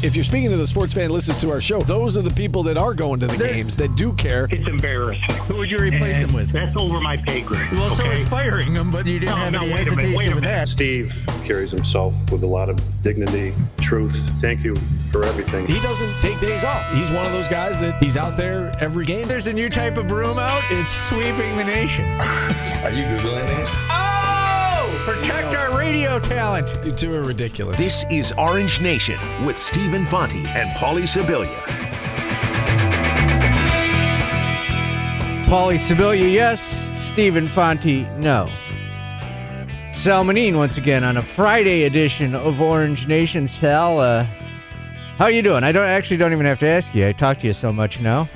If you're speaking to the sports fan listens to our show, those are the people that are going to the games that do care. It's embarrassing. Who would you replace And him with? That's over my pay grade. Well, so okay? is firing him, but you didn't No, have no, any wait a minute, hesitation wait a with minute. that. Steve carries himself with a lot of dignity, truth. Thank you for everything. He doesn't take days off. He's one of those guys that he's out there every game. There's a new type of broom out. It's sweeping the nation. Are you Googling this? Oh! Protect our radio talent. You two are ridiculous. This is Orange Nation with Stephen Fonte and Paulie Sibilia. Paulie Sibilia, yes. Stephen Fonte, no. Salmonine once again on a Friday edition of Orange Nation. Sal, uh, how you doing? I don't actually don't even have to ask you. I talk to you so much now.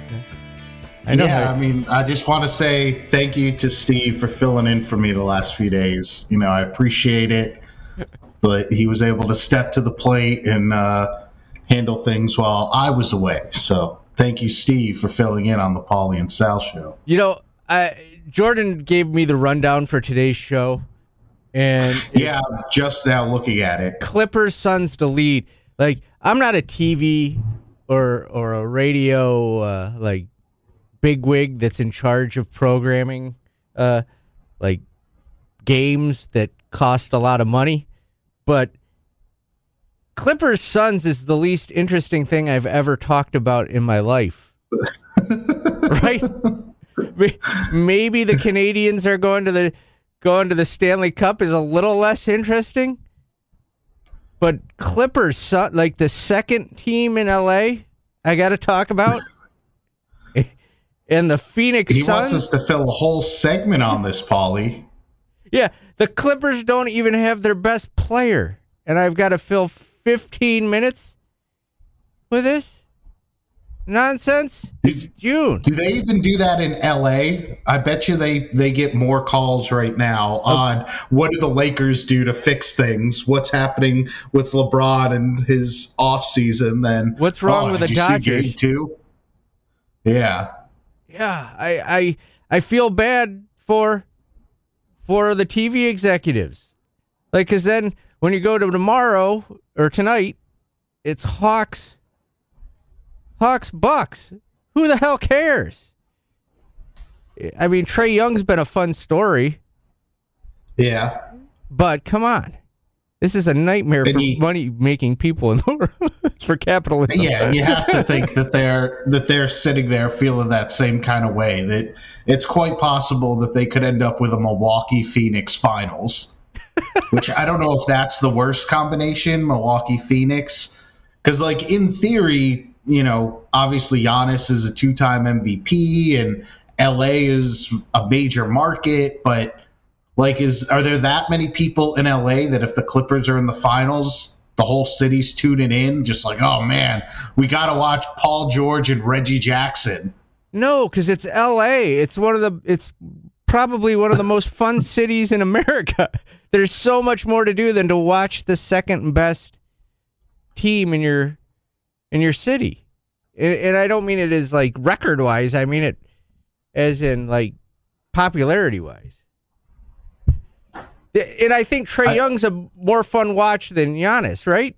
I know. yeah, I mean, I just want to say thank you to Steve for filling in for me the last few days. You know, I appreciate it, but he was able to step to the plate and uh, handle things while I was away. So thank you, Steve, for filling in on the Paulie and Sal show. You know, I, Jordan gave me the rundown for today's show, and Yeah, I'm just now looking at it. Clippers Suns to lead. Like I'm not a TV or or a radio uh, like bigwig that's in charge of programming uh, like games that cost a lot of money, but Clippers Suns is the least interesting thing I've ever talked about in my life. right? Maybe the Canadiens are going to the going to the Stanley Cup is a little less interesting. But Clippers, like the second team in LA, I got to talk about. And the Phoenix He Suns. wants us to fill a whole segment on this, Paulie. Yeah, the Clippers don't even have their best player, and I've got to fill 15 minutes with this nonsense. It's June. Do they even do that in LA? I bet you they they get more calls right now Oh. on what do the Lakers do to fix things? What's happening with LeBron and his off season? Then What's wrong oh, with the Dodgers? game two? Yeah, Yeah, I, I I feel bad for for the TV executives, like because then when you go to tomorrow or tonight, it's Hawks, Hawks Bucks. Who the hell cares? I mean, Trae Young's been a fun story, yeah. but come on, this is a nightmare for money making people in the world for capitalism. Yeah, and you have to think that they're that they're sitting there feeling that same kind of way. That it's quite possible that they could end up with a Milwaukee Phoenix finals, which I don't know if that's the worst combination, Milwaukee Phoenix, because like in theory, you know, obviously Giannis is a two-time MVP and LA is a major market, but like is are there that many people in LA that if the Clippers are in the finals, the whole city's tuning in, just like, oh man, we gotta watch Paul George and Reggie Jackson. No, because it's L.A. It's one of the. It's probably one of the most fun cities in America. There's so much more to do than to watch the second best team in your in your city, and, and I don't mean it as like record wise. I mean it as in like popularity wise. And I think Trae Young's a more fun watch than Giannis, right?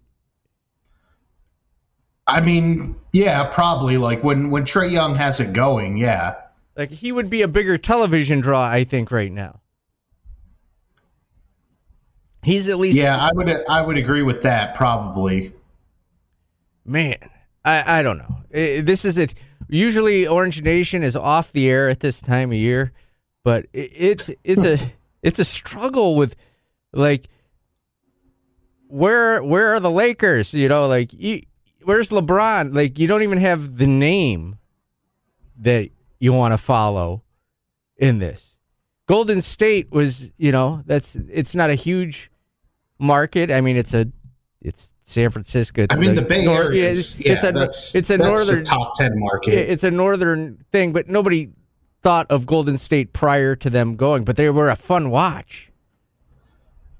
I mean, yeah, probably like when when Trae Young has it going, yeah. Like he would be a bigger television draw, I think, right now. He's at least Yeah, I would I would agree with that probably. man. I I don't know. This is it. Usually, Orange Nation is off the air at this time of year, but it's it's a it's a struggle with like where where are the Lakers? You know, like you, where's LeBron? Like you don't even have the name that you want to follow in this. Golden State was, you know, that's it's not a huge market. I mean, it's a it's San Francisco. It's I mean, the, Bay nor- Area yeah, is it's, a it's a northern the top ten market. it's a northern thing, but nobody thought of Golden State prior to them going. But they were a fun watch.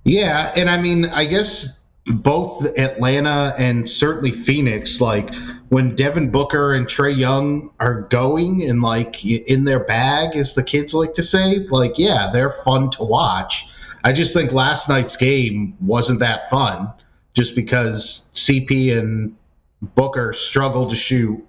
Yeah, and I mean, I guess both Atlanta and certainly Phoenix, like when Devin Booker and Trae Young are going and like in their bag, as the kids like to say, like, yeah, they're fun to watch. I just think last night's game wasn't that fun just because CP and Booker struggled to shoot.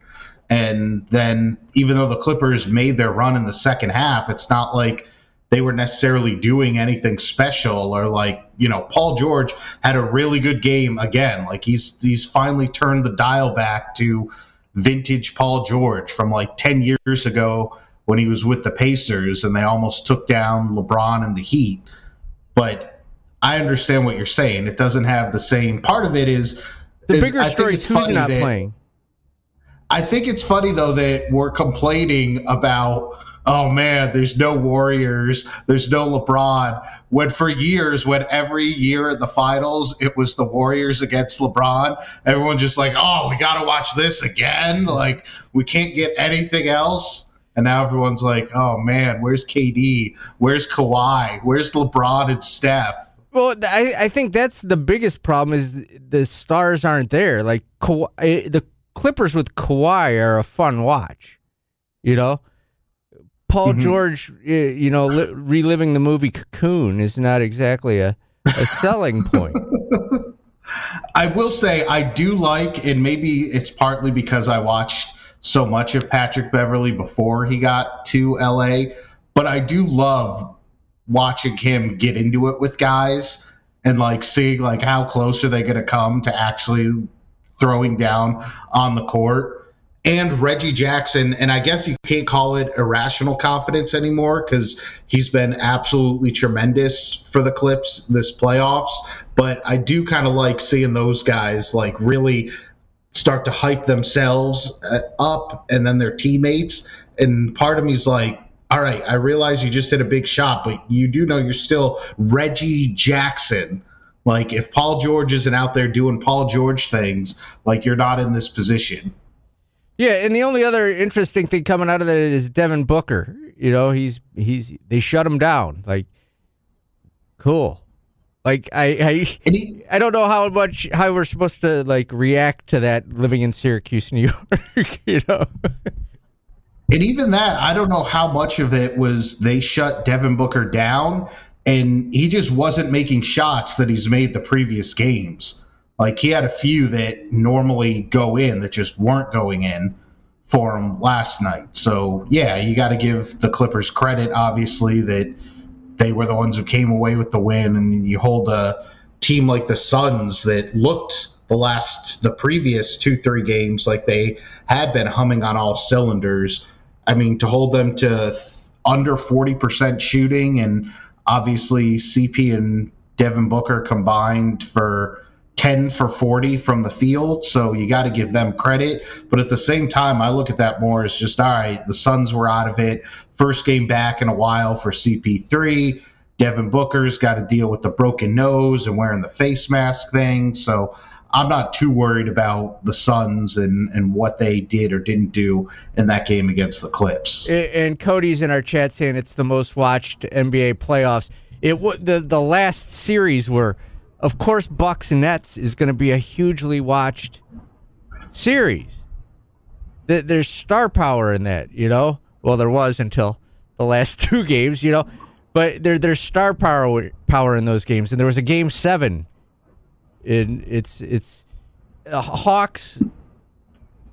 And then, even though the Clippers made their run in the second half, it's not like they were necessarily doing anything special or like you know Paul George had a really good game again. Like he's he's finally turned the dial back to vintage Paul George from like 10 years ago when he was with the Pacers and they almost took down LeBron and the Heat. But I understand what you're saying. It doesn't have the same part of it is the bigger story is who's not that, playing I think it's funny though that we're complaining about oh man, there's no Warriors, there's no LeBron. When for years, when every year at the finals, it was the Warriors against LeBron, everyone's just like, oh, we got to watch this again. Like, we can't get anything else. And now everyone's like, oh man, where's KD? Where's Kawhi? Where's LeBron and Steph? Well, I, I think that's the biggest problem is the stars aren't there. Like eh, the Clippers with Kawhi are a fun watch, you know. Paul mm-hmm. George, you know, li- reliving the movie Cocoon is not exactly a, a selling point. I will say I do like, and maybe it's partly because I watched so much of Patrick Beverley before he got to LA, but I do love watching him get into it with guys and like seeing like how close are they going to come to actually throwing down on the court and Reggie Jackson. And I guess you can't call it irrational confidence anymore because he's been absolutely tremendous for the Clips this playoffs. But I do kind of like seeing those guys like really start to hype themselves uh, up and then their teammates. And part of me's like, all right, I realize you just hit a big shot, but you do know you're still Reggie Jackson. Like, if Paul George isn't out there doing Paul George things, like, you're not in this position. Yeah, and the only other interesting thing coming out of that is Devin Booker. You know, he's he's they shut him down. Like, cool. Like I I he, I don't know how much how we're supposed to like react to that living in Syracuse, New York. You know. And even that, I don't know how much of it was they shut Devin Booker down and he just wasn't making shots that he's made the previous games. Like he had a few that normally go in that just weren't going in for him last night. So yeah, you got to give the Clippers credit, obviously, that they were the ones who came away with the win. And you hold a team like the Suns that looked the last, the previous two, three games like they had been humming on all cylinders. I mean, to hold them to th- under 40% shooting and obviously CP and Devin Booker combined for 10 for 40 from the field. So you got to give them credit. But at the same time, I look at that more as just, all right, the Suns were out of it. First game back in a while for CP3. Devin Booker's got to deal with the broken nose and wearing the face mask thing. So I'm not too worried about the Suns and, and what they did or didn't do in that game against the Clips. And Cody's in our chat saying it's the most watched NBA playoffs. It the the last series were – of course, Bucks Nets is going to be a hugely watched series. There's star power in that, you know. Well, there was until the last two games, you know. But there, there's star power power in those games, and there was a game seven. In it's it's uh, Hawks,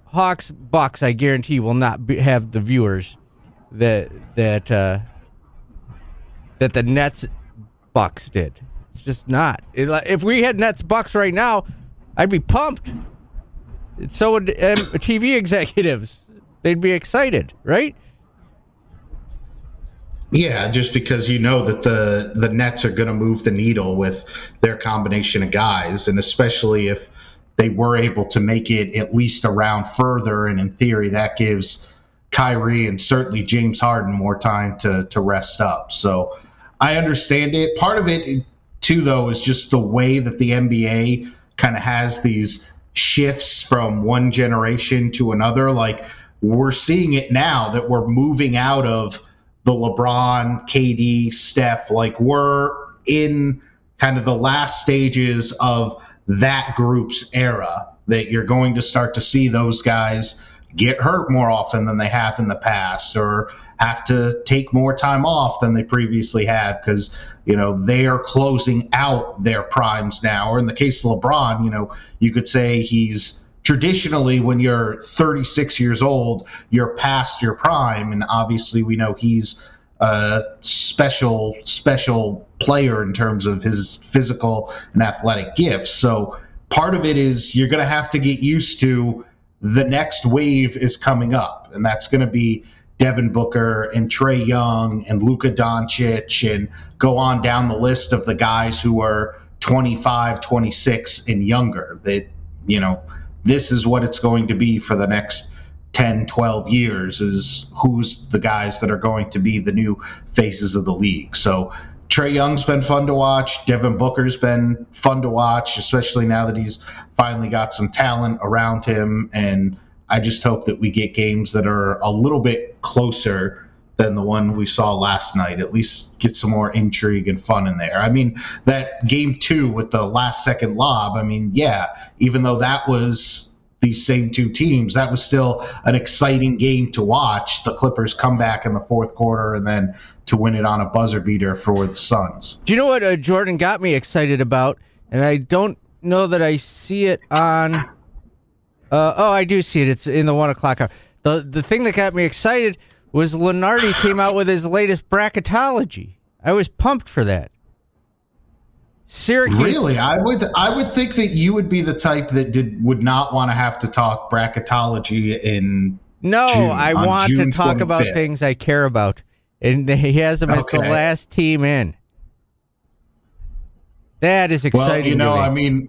Hawks Bucks. I guarantee will not be, have the viewers that that uh, that the Nets Bucks did. It's just not. If we had Nets Bucks right now, I'd be pumped. So would um, TV executives. They'd be excited, right? Yeah, just because you know that the the Nets are going to move the needle with their combination of guys, and especially if they were able to make it at least a round further, and in theory, that gives Kyrie and certainly James Harden more time to to rest up. So I understand it. Part of it too, though, is just the way that the NBA kind of has these shifts from one generation to another. Like we're seeing it now that we're moving out of the LeBron, KD, Steph. Like we're in kind of the last stages of that group's era that you're going to start to see those guys get hurt more often than they have in the past or have to take more time off than they previously have because you know they are closing out their primes now or in the case of lebron you know you could say he's traditionally when you're 36 years old, you're past your prime, and obviously we know he's a special special player in terms of his physical and athletic gifts. So part of it is you're going to have to get used to the next wave is coming up, and that's going to be Devin Booker and Trae Young and Luka Doncic and go on down the list of the guys who are 25, 26 and younger. That you know this is what it's going to be for the next 10, 12 years is who's the guys that are going to be the new faces of the league. So Trae Young's been fun to watch. Devin Booker's been fun to watch, especially now that he's finally got some talent around him. And I just hope that we get games that are a little bit closer than the one we saw last night. At least get some more intrigue and fun in there. I mean, that game two with the last second lob, I mean, yeah, even though that was these same two teams, that was still an exciting game to watch. The Clippers come back in the fourth quarter and then to win it on a buzzer beater for the Suns. Do you know what uh, Jordan got me excited about? And I don't know that I see it on. Uh, oh, I do see it. It's in the one o'clock hour. The the thing that got me excited was Lunardi came out with his latest bracketology. I was pumped for that. Syracuse. Really, I would I would think that you would be the type that did would not want to have to talk bracketology in. No, June, I want June to talk about things I care about, and he has them as the last team in. That is exciting. Well, you know, me. I mean,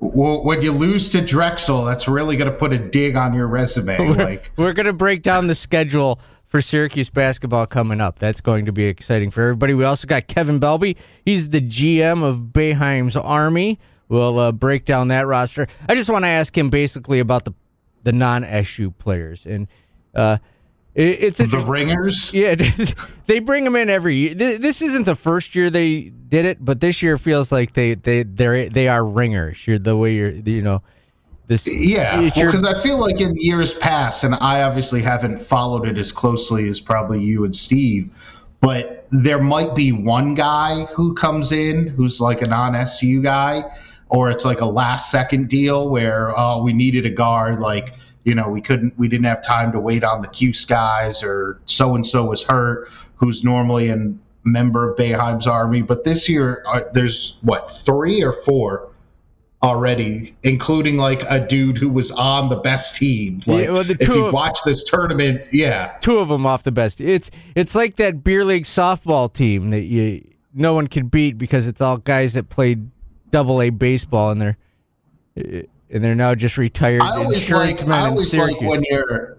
w- when you lose to Drexel, that's really going to put a dig on your resume. Like, We're going to break down the schedule for Syracuse basketball coming up. That's going to be exciting for everybody. We also got Kevin Belbey. He's the GM of Boeheim's Army. We'll uh, break down that roster. I just want to ask him basically about the the non SU players, and uh, it, it's the ringers. Yeah, they bring them in every year. This, isn't the first year they did it, but this year feels like they they they they are ringers. You're the way you're, you know, this. Yeah, because I feel like in years past, and I obviously haven't followed it as closely as probably you and Steve, but there might be one guy who comes in who's like a non-SU guy, or it's like a last-second deal where oh, we needed a guard, like you know we couldn't, we didn't have time to wait on the Cuse guys, or so and so was hurt, who's normally a member of Boeheim's army, but this year uh, there's what three or four already, including like a dude who was on the best team. Like, Yeah, well, the if you of- watch this tournament, yeah, two of them off the best. It's it's like that beer league softball team that you no one can beat because it's all guys that played double A baseball and they're eh, and they're now just retired I always insurance like men I always like when you're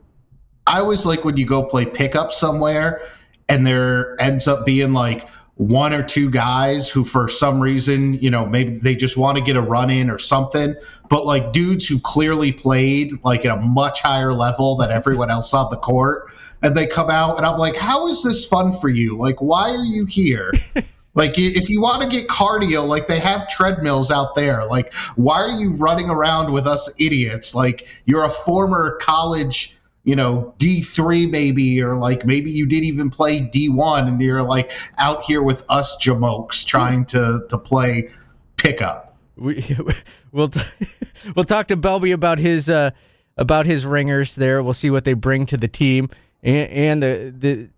I always like when you go play pickup somewhere and there ends up being like one or two guys who for some reason, you know, maybe they just want to get a run in or something, but like dudes who clearly played like at a much higher level than everyone else on the court and they come out and I'm like, "How is this fun for you? Like why are you here?" Like if you want to get cardio, like they have treadmills out there. Like why are you running around with us idiots? Like you're a former college, you know, D3 maybe or like maybe you didn't even play D1 and you're like out here with us jamokes trying to to play pickup. we we'll we'll talk to Belbey about his uh about his ringers there. We'll see what they bring to the team and, and the the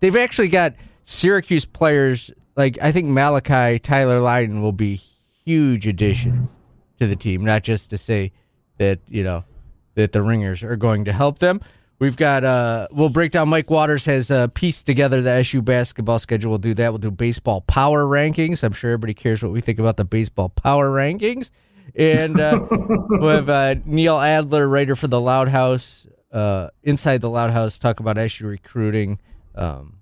they've actually got Syracuse players like I think Malachi Tyler Lydon will be huge additions to the team. Not just to say that you know that the ringers are going to help them. We've got uh we'll break down Mike Waters has uh pieced together the SU basketball schedule. We'll do that. We'll do baseball power rankings. I'm sure everybody cares what we think about the baseball power rankings. And uh we'll have uh, Neil Adler, writer for the Loud House, uh inside the Loud House, talk about SU recruiting, um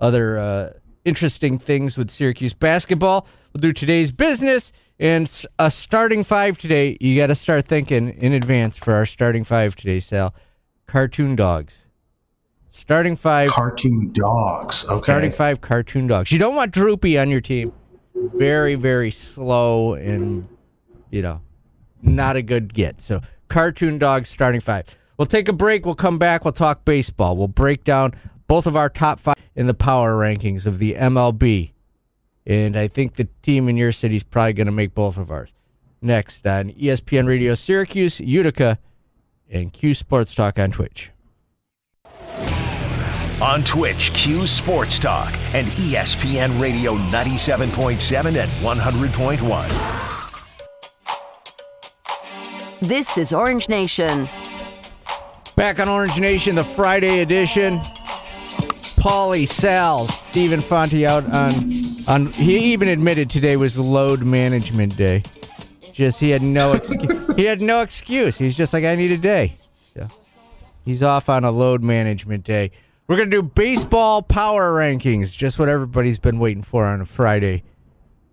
other uh interesting things with Syracuse basketball. We'll do today's business and a starting five today. You got to start thinking in advance for our starting five today, Sal. Cartoon dogs. Starting five. Cartoon dogs. Okay. Starting five cartoon dogs. You don't want Droopy on your team. Very, very slow and, you know, not a good get. So, cartoon dogs starting five. We'll take a break. We'll come back. We'll talk baseball. We'll break down both of our top five in the power rankings of the MLB. And I think the team in your city is probably going to make both of ours. next on ESPN Radio Syracuse, Utica, and Q Sports Talk on Twitch. On Twitch, Q Sports Talk and ESPN Radio 97.7 and 100.1. This is Orange Nation. Back on Orange Nation, the Friday edition. Paulie Sal, Stephen Fonte out on on. He even admitted today was load management day. Just he had no excuse. he had no excuse. He's just like I need a day. So he's off on a load management day. We're gonna do baseball power rankings. Just what everybody's been waiting for on a Friday.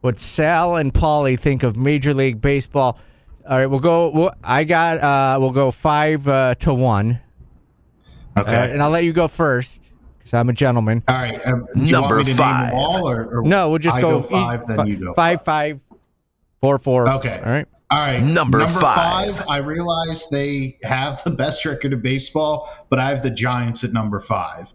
What Sal and Paulie think of Major League Baseball. All right, we'll go. We'll, I got. Uh, we'll go five uh, to one. Okay. Uh, and I'll let you go first because I'm a gentleman. all right. Um, you Number want me to five. name them all, or, or No, we'll just I go, go five, each- then fi- you go five, five, four, four. Okay. All right. All right. Number five. I realize they have the best record of baseball, but I have the Giants at number five.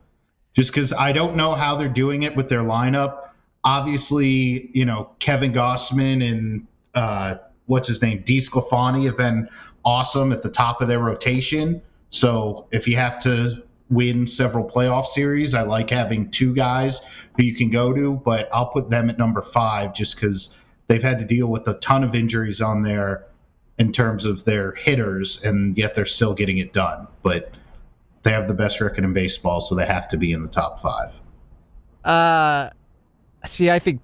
Just because I don't know how they're doing it with their lineup. Obviously, you know, Kevin Gausman and uh, what's his name? DeSclafani have been awesome at the top of their rotation. So if you have to win several playoff series, I like having two guys who you can go to, but I'll put them at number five just because they've had to deal with a ton of injuries on there in terms of their hitters, and yet they're still getting it done. But they have the best record in baseball, so they have to be in the top five. Uh, see, I think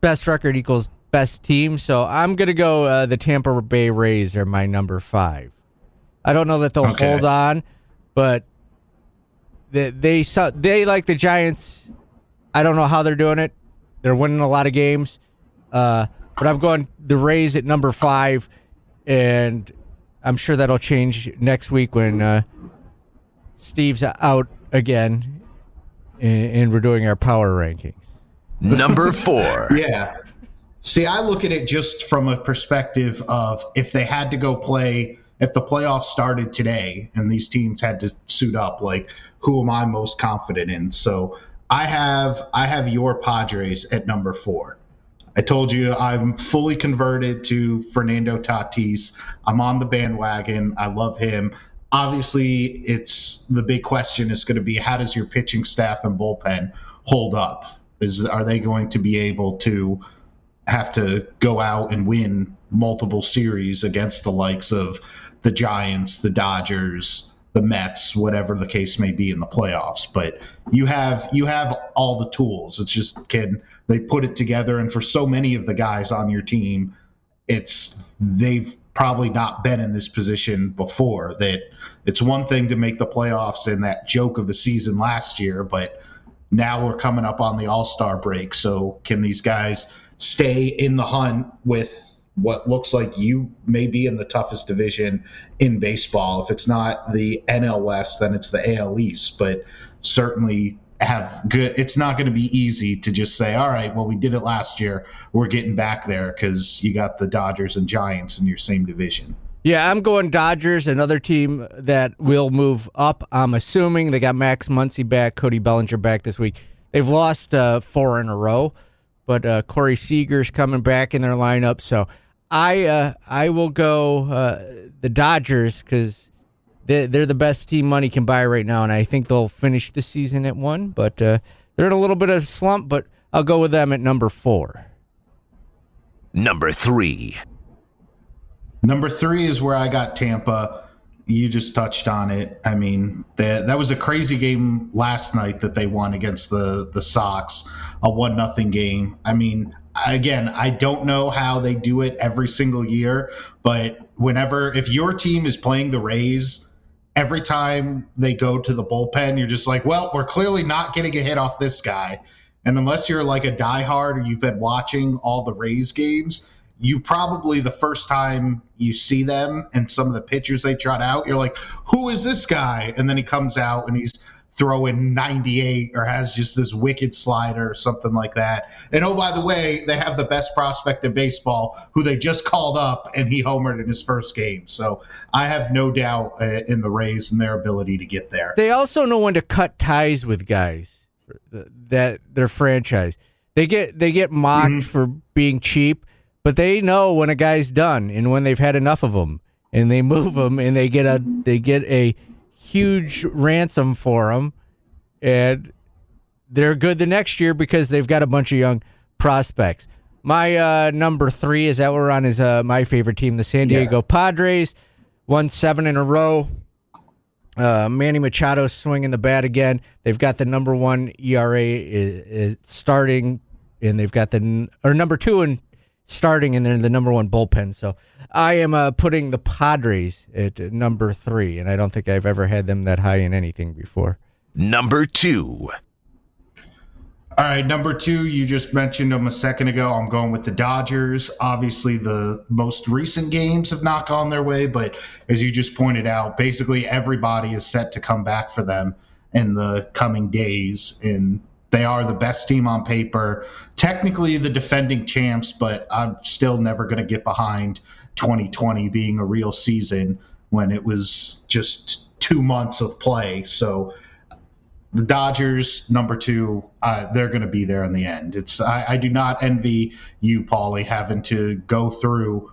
best record equals best team, so I'm gonna go. Uh, the Tampa Bay Rays are my number five. I don't know that they'll Okay. hold on, but they they su- they like the Giants. I don't know how they're doing it. They're winning a lot of games, uh, but I'm going the Rays at number five, and I'm sure that'll change next week when uh, Steve's out again, and, and we're doing our power rankings. Number four. Yeah. See, I look at it just from a perspective of if they had to go play, if the playoffs started today and these teams had to suit up, like who am I most confident in? So I have I have your Padres at number four. I told you I'm fully converted to Fernando Tatis. I'm on the bandwagon. I love him. Obviously, it's the big question is going to be how does your pitching staff and bullpen hold up? Is are they going to be able to have to go out and win multiple series against the likes of the Giants, the Dodgers, the Mets, whatever the case may be in the playoffs. But you have you have all the tools. It's just can they put it together? And for so many of the guys on your team, it's they've probably not been in this position before. That it's one thing to make the playoffs in that joke of a season last year, but now we're coming up on the All Star break. So can these guys stay in the hunt with what looks like you may be in the toughest division in baseball? If it's not the NL West, then it's the AL East. But certainly have good. It's not going to be easy to just say, all right, well, we did it last year. We're getting back there because you got the Dodgers and Giants in your same division. Yeah, I'm going Dodgers, another team that will move up. I'm assuming they got Max Muncy back, Cody Bellinger back this week. They've lost uh, four in a row, but uh, Corey Seager's coming back in their lineup. So I uh, I will go uh, the Dodgers because they're, they're the best team money can buy right now, and I think they'll finish the season at one. But uh, they're in a little bit of slump, but I'll go with them at number four. Number three. Number three is where I got Tampa. You just touched on it. I mean, that that was a crazy game last night that they won against the the Sox, a one nothing game. I mean, again, I don't know how they do it every single year, but whenever if your team is playing the Rays, every time they go to the bullpen, you're just like, well, we're clearly not getting a hit off this guy. And unless you're like a diehard or you've been watching all the Rays games, you probably the first time you see them and some of the pitchers they trot out, you're like, who is this guy? And then he comes out and he's throwing 98 or has just this wicked slider or something like that. And oh, by the way, they have the best prospect in baseball who they just called up and he homered in his first game. So I have no doubt uh, in the Rays and their ability to get there. They also know when to cut ties with guys that their franchise. They get they get mocked for being cheap, but they know when a guy's done and when they've had enough of them, and they move them and they get a they get a huge ransom for them, and they're good the next year because they've got a bunch of young prospects. My uh, number three is that we're on is uh, my favorite team, the San Diego Yeah. Padres, won seven in a row. Uh, Manny Machado swinging the bat again. They've got the number one ERA is, is starting, and they've got the or number two and starting, and they're the number one bullpen. So I am uh, putting the Padres at number three, and I don't think I've ever had them that high in anything before. Number two. All right, number two, you just mentioned them a second ago. I'm going with the Dodgers. Obviously, the most recent games have not gone their way, but as you just pointed out, basically everybody is set to come back for them in the coming days. And they are the best team on paper. Technically, the defending champs, but I'm still never going to get behind 2020 being a real season when it was just two months of play. So, the Dodgers, number two, uh, they're going to be there in the end. It's I, I do not envy you, Paulie, having to go through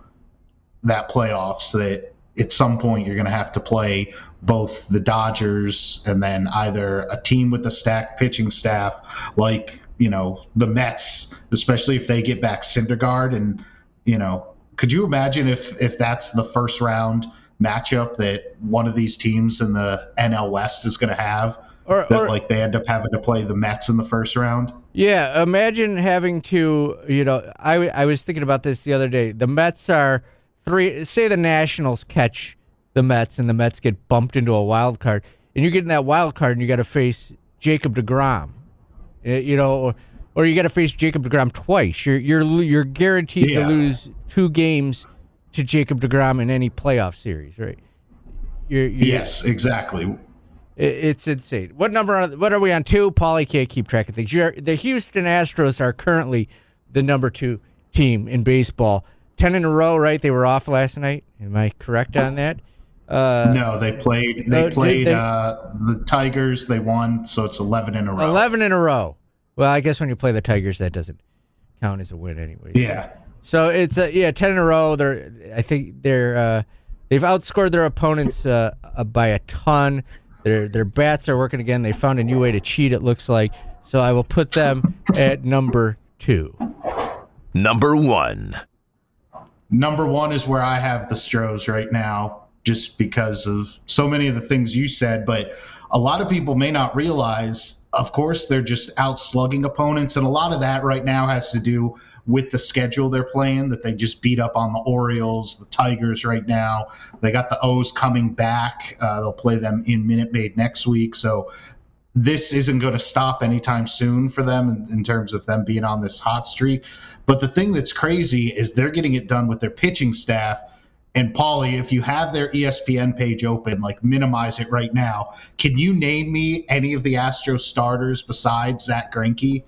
that playoffs. That at some point you're going to have to play both the Dodgers and then either a team with a stacked pitching staff, like you know the Mets, especially if they get back Syndergaard, and you know, could you imagine if if that's the first round matchup that one of these teams in the NL West is going to have? Or, that or like they end up having to play the Mets in the first round. Yeah, imagine having to, you know, I I was thinking about this the other day. The Mets are three, say the Nationals catch the Mets and the Mets get bumped into a wild card, and you're getting that wild card and you got to face Jacob DeGrom, Uh, you know, or, or you got to face Jacob DeGrom twice. You're, you're, you're guaranteed Yeah. to lose two games to Jacob DeGrom in any playoff series, right? You're, you're, Yes, exactly. it- It's insane. What number? Are, what are we on? Two. Paulie can't keep track of things. You're, the Houston Astros are currently the number two team in baseball. Ten in a row, right? They were off last night. Am I correct on that? Uh, no, they played. They oh, played they- uh, the Tigers. They won, so it's eleven in a row. Eleven in a row. Well, I guess when you play the Tigers, that doesn't count as a win, anyway. Yeah, So it's uh, yeah, ten in a row. They're I think they're uh, they've outscored their opponents uh, uh, by a ton. Their their bats are working again. They found a new way to cheat. It looks like. So I will put them at number two. Number one. Number one is where I have the Stros right now, just because of so many of the things you said. But a lot of people may not realize. Of course, they're just out slugging opponents, and a lot of that right now has to do with the schedule they're playing. That they just beat up on the Orioles, the Tigers right now. They got the O's coming back. Uh, they'll play them in Minute Maid next week. So this isn't going to stop anytime soon for them in, terms of them being on this hot streak. But the thing that's crazy is they're getting it done with their pitching staff. And Paulie, if you have their ESPN page open, like minimize it right now. Can you name me any of the Astros starters besides Zack Greinke?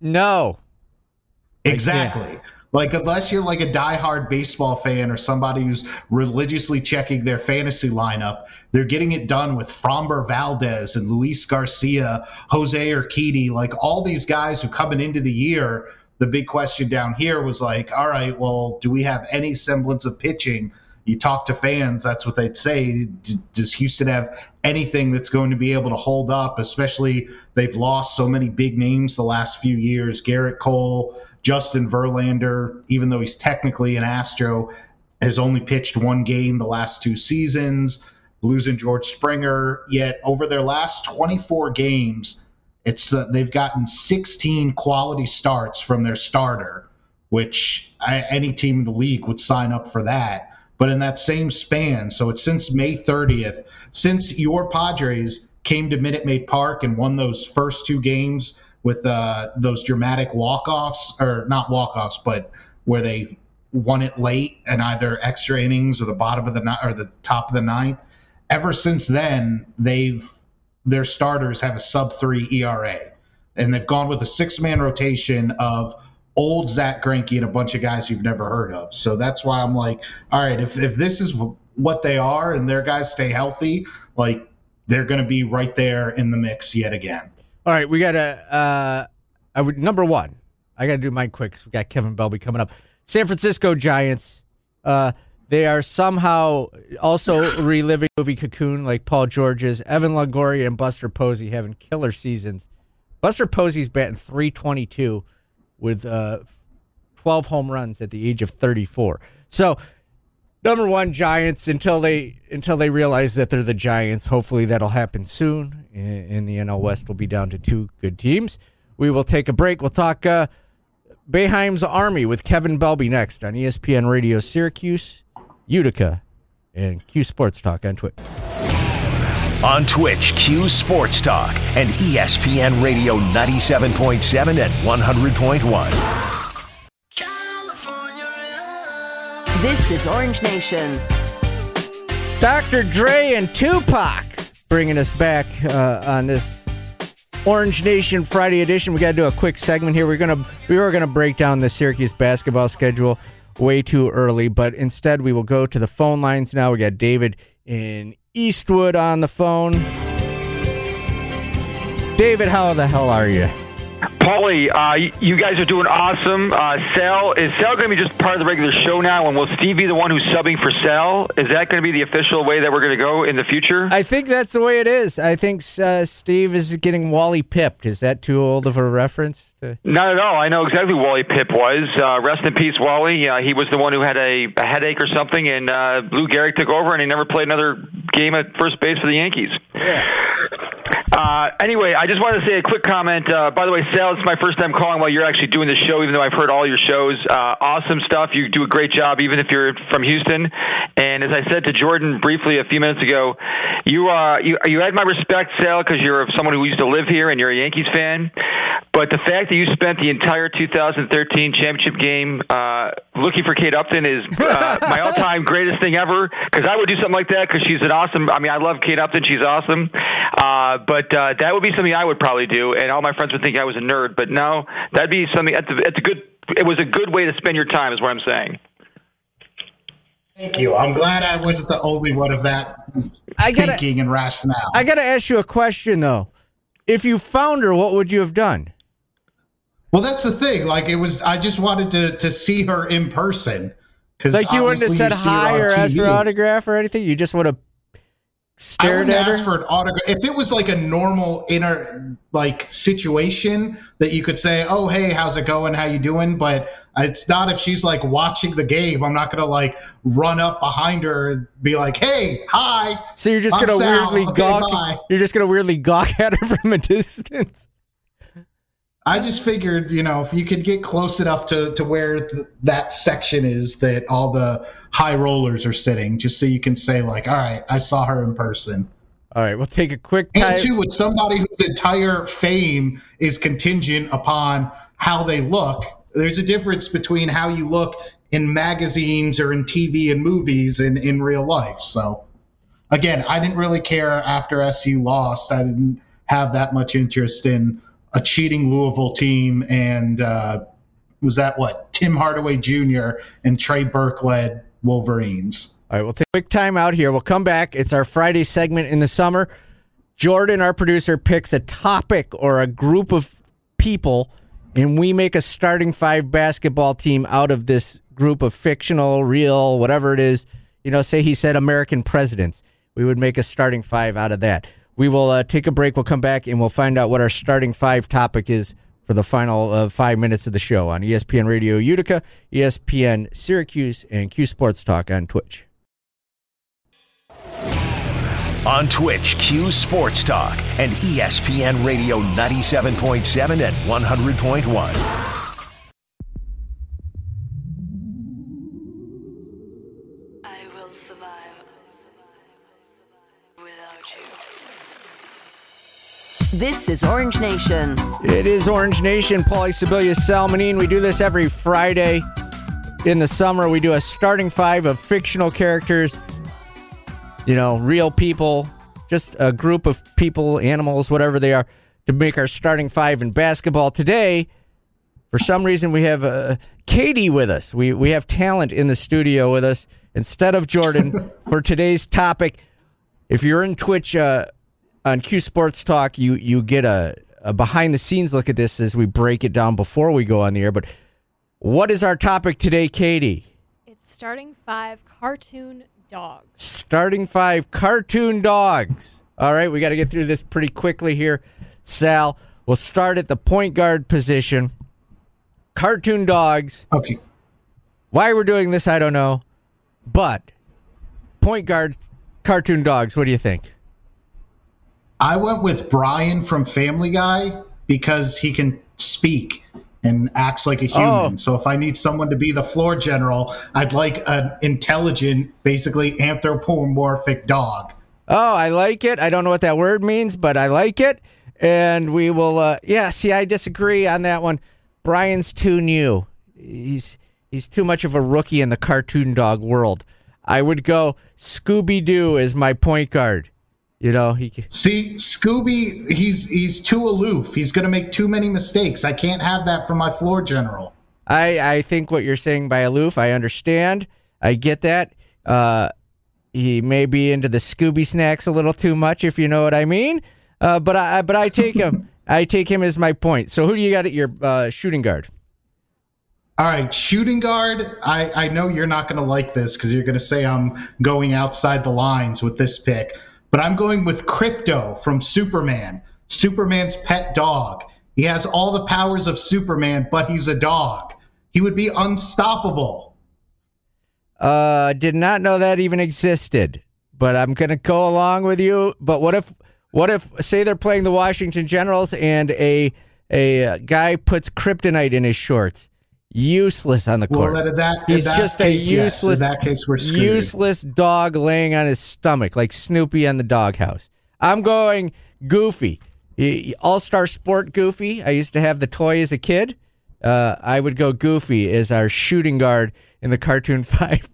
No. Exactly. Like unless you're like a diehard baseball fan or somebody who's religiously checking their fantasy lineup, they're getting it done with Framber Valdez and Luis Garcia, Jose Urquidy, like all these guys who coming into the year. The big question down here was like, all right, well, do we have any semblance of pitching? You talk to fans, that's what they'd say. Does Houston have anything that's going to be able to hold up? Especially they've lost so many big names the last few years. Gerrit Cole, Justin Verlander, even though he's technically an Astro, has only pitched one game the last two seasons, losing George Springer. Yet over their last 24 games, it's uh, they've gotten 16 quality starts from their starter, which I, any team in the league would sign up for that. But in that same span, so it's since May 30th, since your Padres came to Minute Maid Park and won those first two games with uh, those dramatic walk-offs, or not walk-offs, but where they won it late and either extra innings or the bottom of the ni- or the top of the ninth. Ever since then, they've their starters have a sub three ERA, and they've gone with a six man rotation of old Zack Greinke and a bunch of guys you've never heard of. So that's why I'm like, all right, if if this is what they are and their guys stay healthy, like they're going to be right there in the mix yet again. All right, we got a uh, I would number one. I got to do mine quick. 'cause we got Kevin Belbey coming up. San Francisco Giants. Uh, they are somehow also reliving movie Cocoon like Paul George's. Evan Longoria and Buster Posey having killer seasons. Buster Posey's batting 322 with uh, 12 home runs at the age of 34. So, number one, Giants until they until they realize that they're the Giants. Hopefully, that'll happen soon. And the NL West will be down to two good teams. We will take a break. We'll talk uh, Army with Kevin Belbey next on ESPN Radio Syracuse, Utica, and Q Sports Talk on Twitch. On Twitch, Q Sports Talk and ESPN Radio 97.7 and 100.1. This is Orange Nation. Dr. Dre and Tupac bringing us back uh, on this Orange Nation Friday edition. We got to do a quick segment here. We're gonna we were gonna break down the Syracuse basketball schedule way too early, but instead we will go to the phone lines now. We got David in Eastwood on the phone. David, how the hell are you? Paulie, uh, you guys are doing awesome. Uh, Sal, is Sal going to be just part of the regular show now? And will Steve be the one who's subbing for Sal? Is that going to be the official way that we're going to go in the future? I think that's the way it is. I think uh, Steve is getting Wally pipped. Is that too old of a reference? To- Not at all. I know exactly who Wally Pipp was. Uh, rest in peace, Wally. Uh, he was the one who had a, a headache or something, and uh, Lou Gehrig took over, and he never played another game at first base for the Yankees. Uh, anyway, I just wanted to say a quick comment. Uh, by the way, Sal, it's my first time calling while you're actually doing the show, even though I've heard all your shows. Uh, awesome stuff. You do a great job, even if you're from Houston. And as I said to Jordan briefly a few minutes ago, you uh, you you had my respect, Sal, because you're someone who used to live here and you're a Yankees fan. But the fact that you spent the entire 2013 championship game uh, looking for Kate Upton is uh, my all-time greatest thing ever. Because I would do something like that because she's an awesome. I mean, I love Kate Upton; she's awesome. Uh, but uh, that would be something I would probably do, and all my friends would think I was a nerd. But no, that'd be something. It's a, it's a good. It was a good way to spend your time, is what I'm saying. Thank you. I'm glad I wasn't the only one of that I gotta- thinking and rationale. I got to ask you a question though. If you found her, what would you have done? well, that's the thing. Like it was, I just wanted to to see her in person. Because Like you wouldn't have said hi or asked for an autograph or anything. You just would have I stared wouldn't at her. ask for an autograph. If it was like a normal inner like situation that you could say, "Oh, hey, how's it going? How you doing?" But it's not if she's like watching the game. I'm not gonna like run up behind her and be like, "Hey, hi." so you're just I'm gonna Sal. weirdly Okay, gawk. bye. You're just gonna weirdly gawk at her from a distance. I just figured, you know, if you could get close enough to to where th- that section is that all the high rollers are sitting, just so you can say like, "All right, I saw her in person." All right, we'll take a quick time. And two, with somebody whose entire fame is contingent upon how they look, there's a difference between how you look in magazines or in TV and movies and in real life. So, again, I didn't really care after SU lost. I didn't have that much interest in a cheating Louisville team and uh, was that what Tim Hardaway Jr. and Trey Burke led Wolverines. All right, we'll take a quick time out here. We'll come back. It's our Friday segment in the summer. Jordan, our producer, picks a topic or a group of people, and we make a starting five basketball team out of this group of fictional, real, whatever it is. You know, say he said American presidents. We would make a starting five out of that. We will uh, take a break. We'll come back and we'll find out what our starting five topic is for the final uh, five minutes of the show on ESPN Radio Utica, ESPN Syracuse, and Q Sports Talk on Twitch. On Twitch, Q Sports Talk and ESPN Radio 97.7 and 100.1. This is Orange Nation. It is Orange Nation, Paulie Sibilia, Salmonine. We do this every Friday in the summer. We do a starting five of fictional characters, you know, real people, just a group of people, animals, whatever they are, to make our starting five in basketball. Today, for some reason, we have uh, Katie with us. We we have talent in the studio with us instead of Jordan for today's topic. If you're in Twitch uh, on Q Sports Talk, you you get a a behind the scenes look at this as we break it down before we go on the air. But what is our topic today, Katie? It's starting five cartoon dogs. Starting five cartoon dogs. All right, we got to get through this pretty quickly here. Sal, we'll start at the point guard position. Cartoon dogs. Okay. Why we're doing this, I don't know. But point guard, cartoon dogs, what do you think? I went with Brian from Family Guy because he can speak and acts like a human. Oh. So if I need someone to be the floor general, I'd like an intelligent, basically anthropomorphic dog. Oh, I like it. I don't know what that word means, but I like it. And we will. Uh, yeah, see, I disagree on that one. Brian's too new. He's he's too much of a rookie in the cartoon dog world. I would go Scooby Doo as my point guard. You know, he. See, Scooby, he's he's too aloof. He's going to make too many mistakes. I can't have that from my floor general. I I think what you're saying by aloof. I understand. I get that. Uh, he may be into the Scooby snacks a little too much, if you know what I mean. Uh, but I but I take him. I take him as my point. So who do you got at your uh, shooting guard? All right, shooting guard. I, I know you're not going to like this because you're going to say I'm going outside the lines with this pick, but I'm going with Krypto from Superman, Superman's pet dog. He has all the powers of Superman, but he's a dog. He would be unstoppable. Uh, did not know that even existed. But I'm gonna go along with you. But what if, what if, say they're playing the Washington Generals and a a guy puts kryptonite in his shorts? Useless on the court. Well, that, He's that just case, a yes. useless, In that case, we're screwed. useless dog laying on his stomach like Snoopy on the doghouse. I'm going Goofy, All Star Sport Goofy. I used to have the toy as a kid. Uh, I would go Goofy as our shooting guard in the cartoon five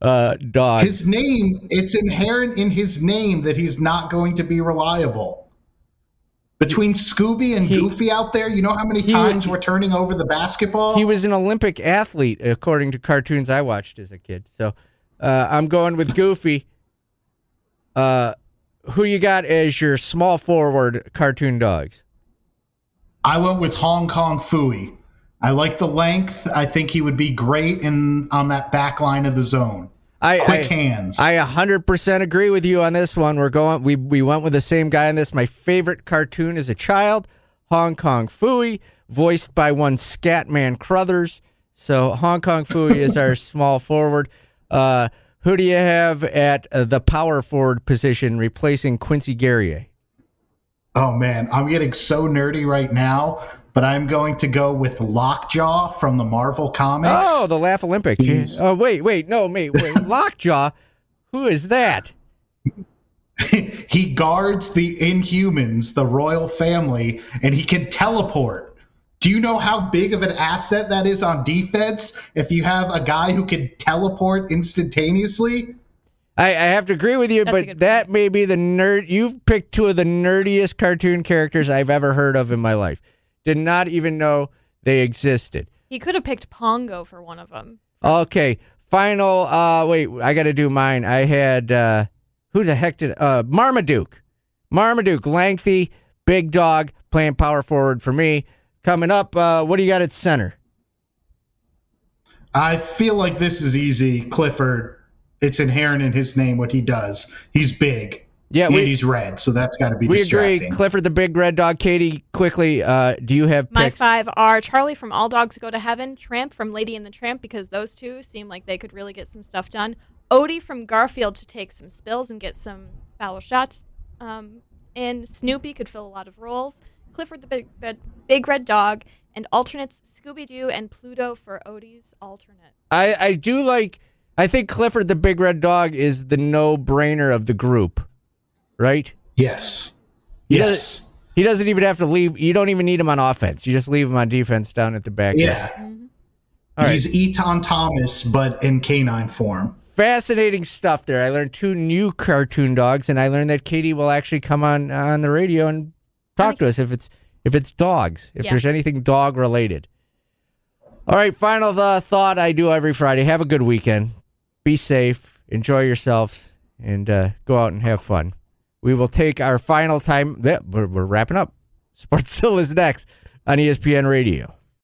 uh, dog. His name, it's inherent in his name that he's not going to be reliable. Between Scooby and He- Goofy out there, you know how many He- times we're turning over the basketball? He was an Olympic athlete, according to cartoons I watched as a kid. So uh, I'm going with Goofy. Uh, who you got as your small forward cartoon dogs? I went with Hong Kong Phooey. I like the length. I think he would be great in on that back line of the zone. I, Quick I, hands. I 100% agree with you on this one. We're going. We we went with the same guy on this. My favorite cartoon as a child, Hong Kong Phooey, voiced by one Scatman Crothers. So Hong Kong Phooey is our small forward. Uh, who do you have at uh, the power forward position, replacing Quincy Guerrier? oh man, I'm getting so nerdy right now, but I'm going to go with Lockjaw from the Marvel comics. Oh, the Laugh Olympics. He's- Oh wait, wait, no, wait, wait. Lockjaw. Who is that? he guards the Inhumans, the royal family, and he can teleport. Do you know how big of an asset that is on defense if you have a guy who can teleport instantaneously? I, I have to agree with you, That's but that may be the nerd. You've picked two of the nerdiest cartoon characters I've ever heard of in my life. Did not even know they existed. He could have picked Pongo for one of them. Okay, final. Uh, wait, I got to do mine. I had uh, who the heck did uh, Marmaduke? Marmaduke, lengthy, big dog, playing power forward for me. Coming up, uh, what do you got at center? I feel like this is easy. Clifford, it's inherent in his name what he does. He's big. Yeah, and we he's red, so that's got to be we distracting. agree. Clifford the big red dog. Katie, quickly, uh, do you have My picks? five are Charlie from All Dogs Go to Heaven, Tramp from Lady and the Tramp, because those two seem like they could really get some stuff done. Odie from Garfield to take some spills and get some foul shots. Um, and Snoopy could fill a lot of roles. Clifford the Big Red, big red Dog, and alternates Scooby Doo and Pluto for Odie's alternate. I, I do like. I think Clifford the Big Red Dog is the no brainer of the group, right? yes. He Yes. does- He doesn't even have to leave. You don't even need him on offense. You just leave him on defense down at the back. end. Yeah. All right. He's Etan Thomas, but in canine form. Fascinating stuff there. I learned two new cartoon dogs, and I learned that Katie will actually come on on the radio and talk to us if it's if it's dogs, if Yeah. there's anything dog related. All right, final uh, thought I do every Friday. Have a good weekend. Be safe. Enjoy yourselves, and uh, go out and have fun. We will take our final time. We're, wrapping up. Sportszilla is next on ESPN Radio.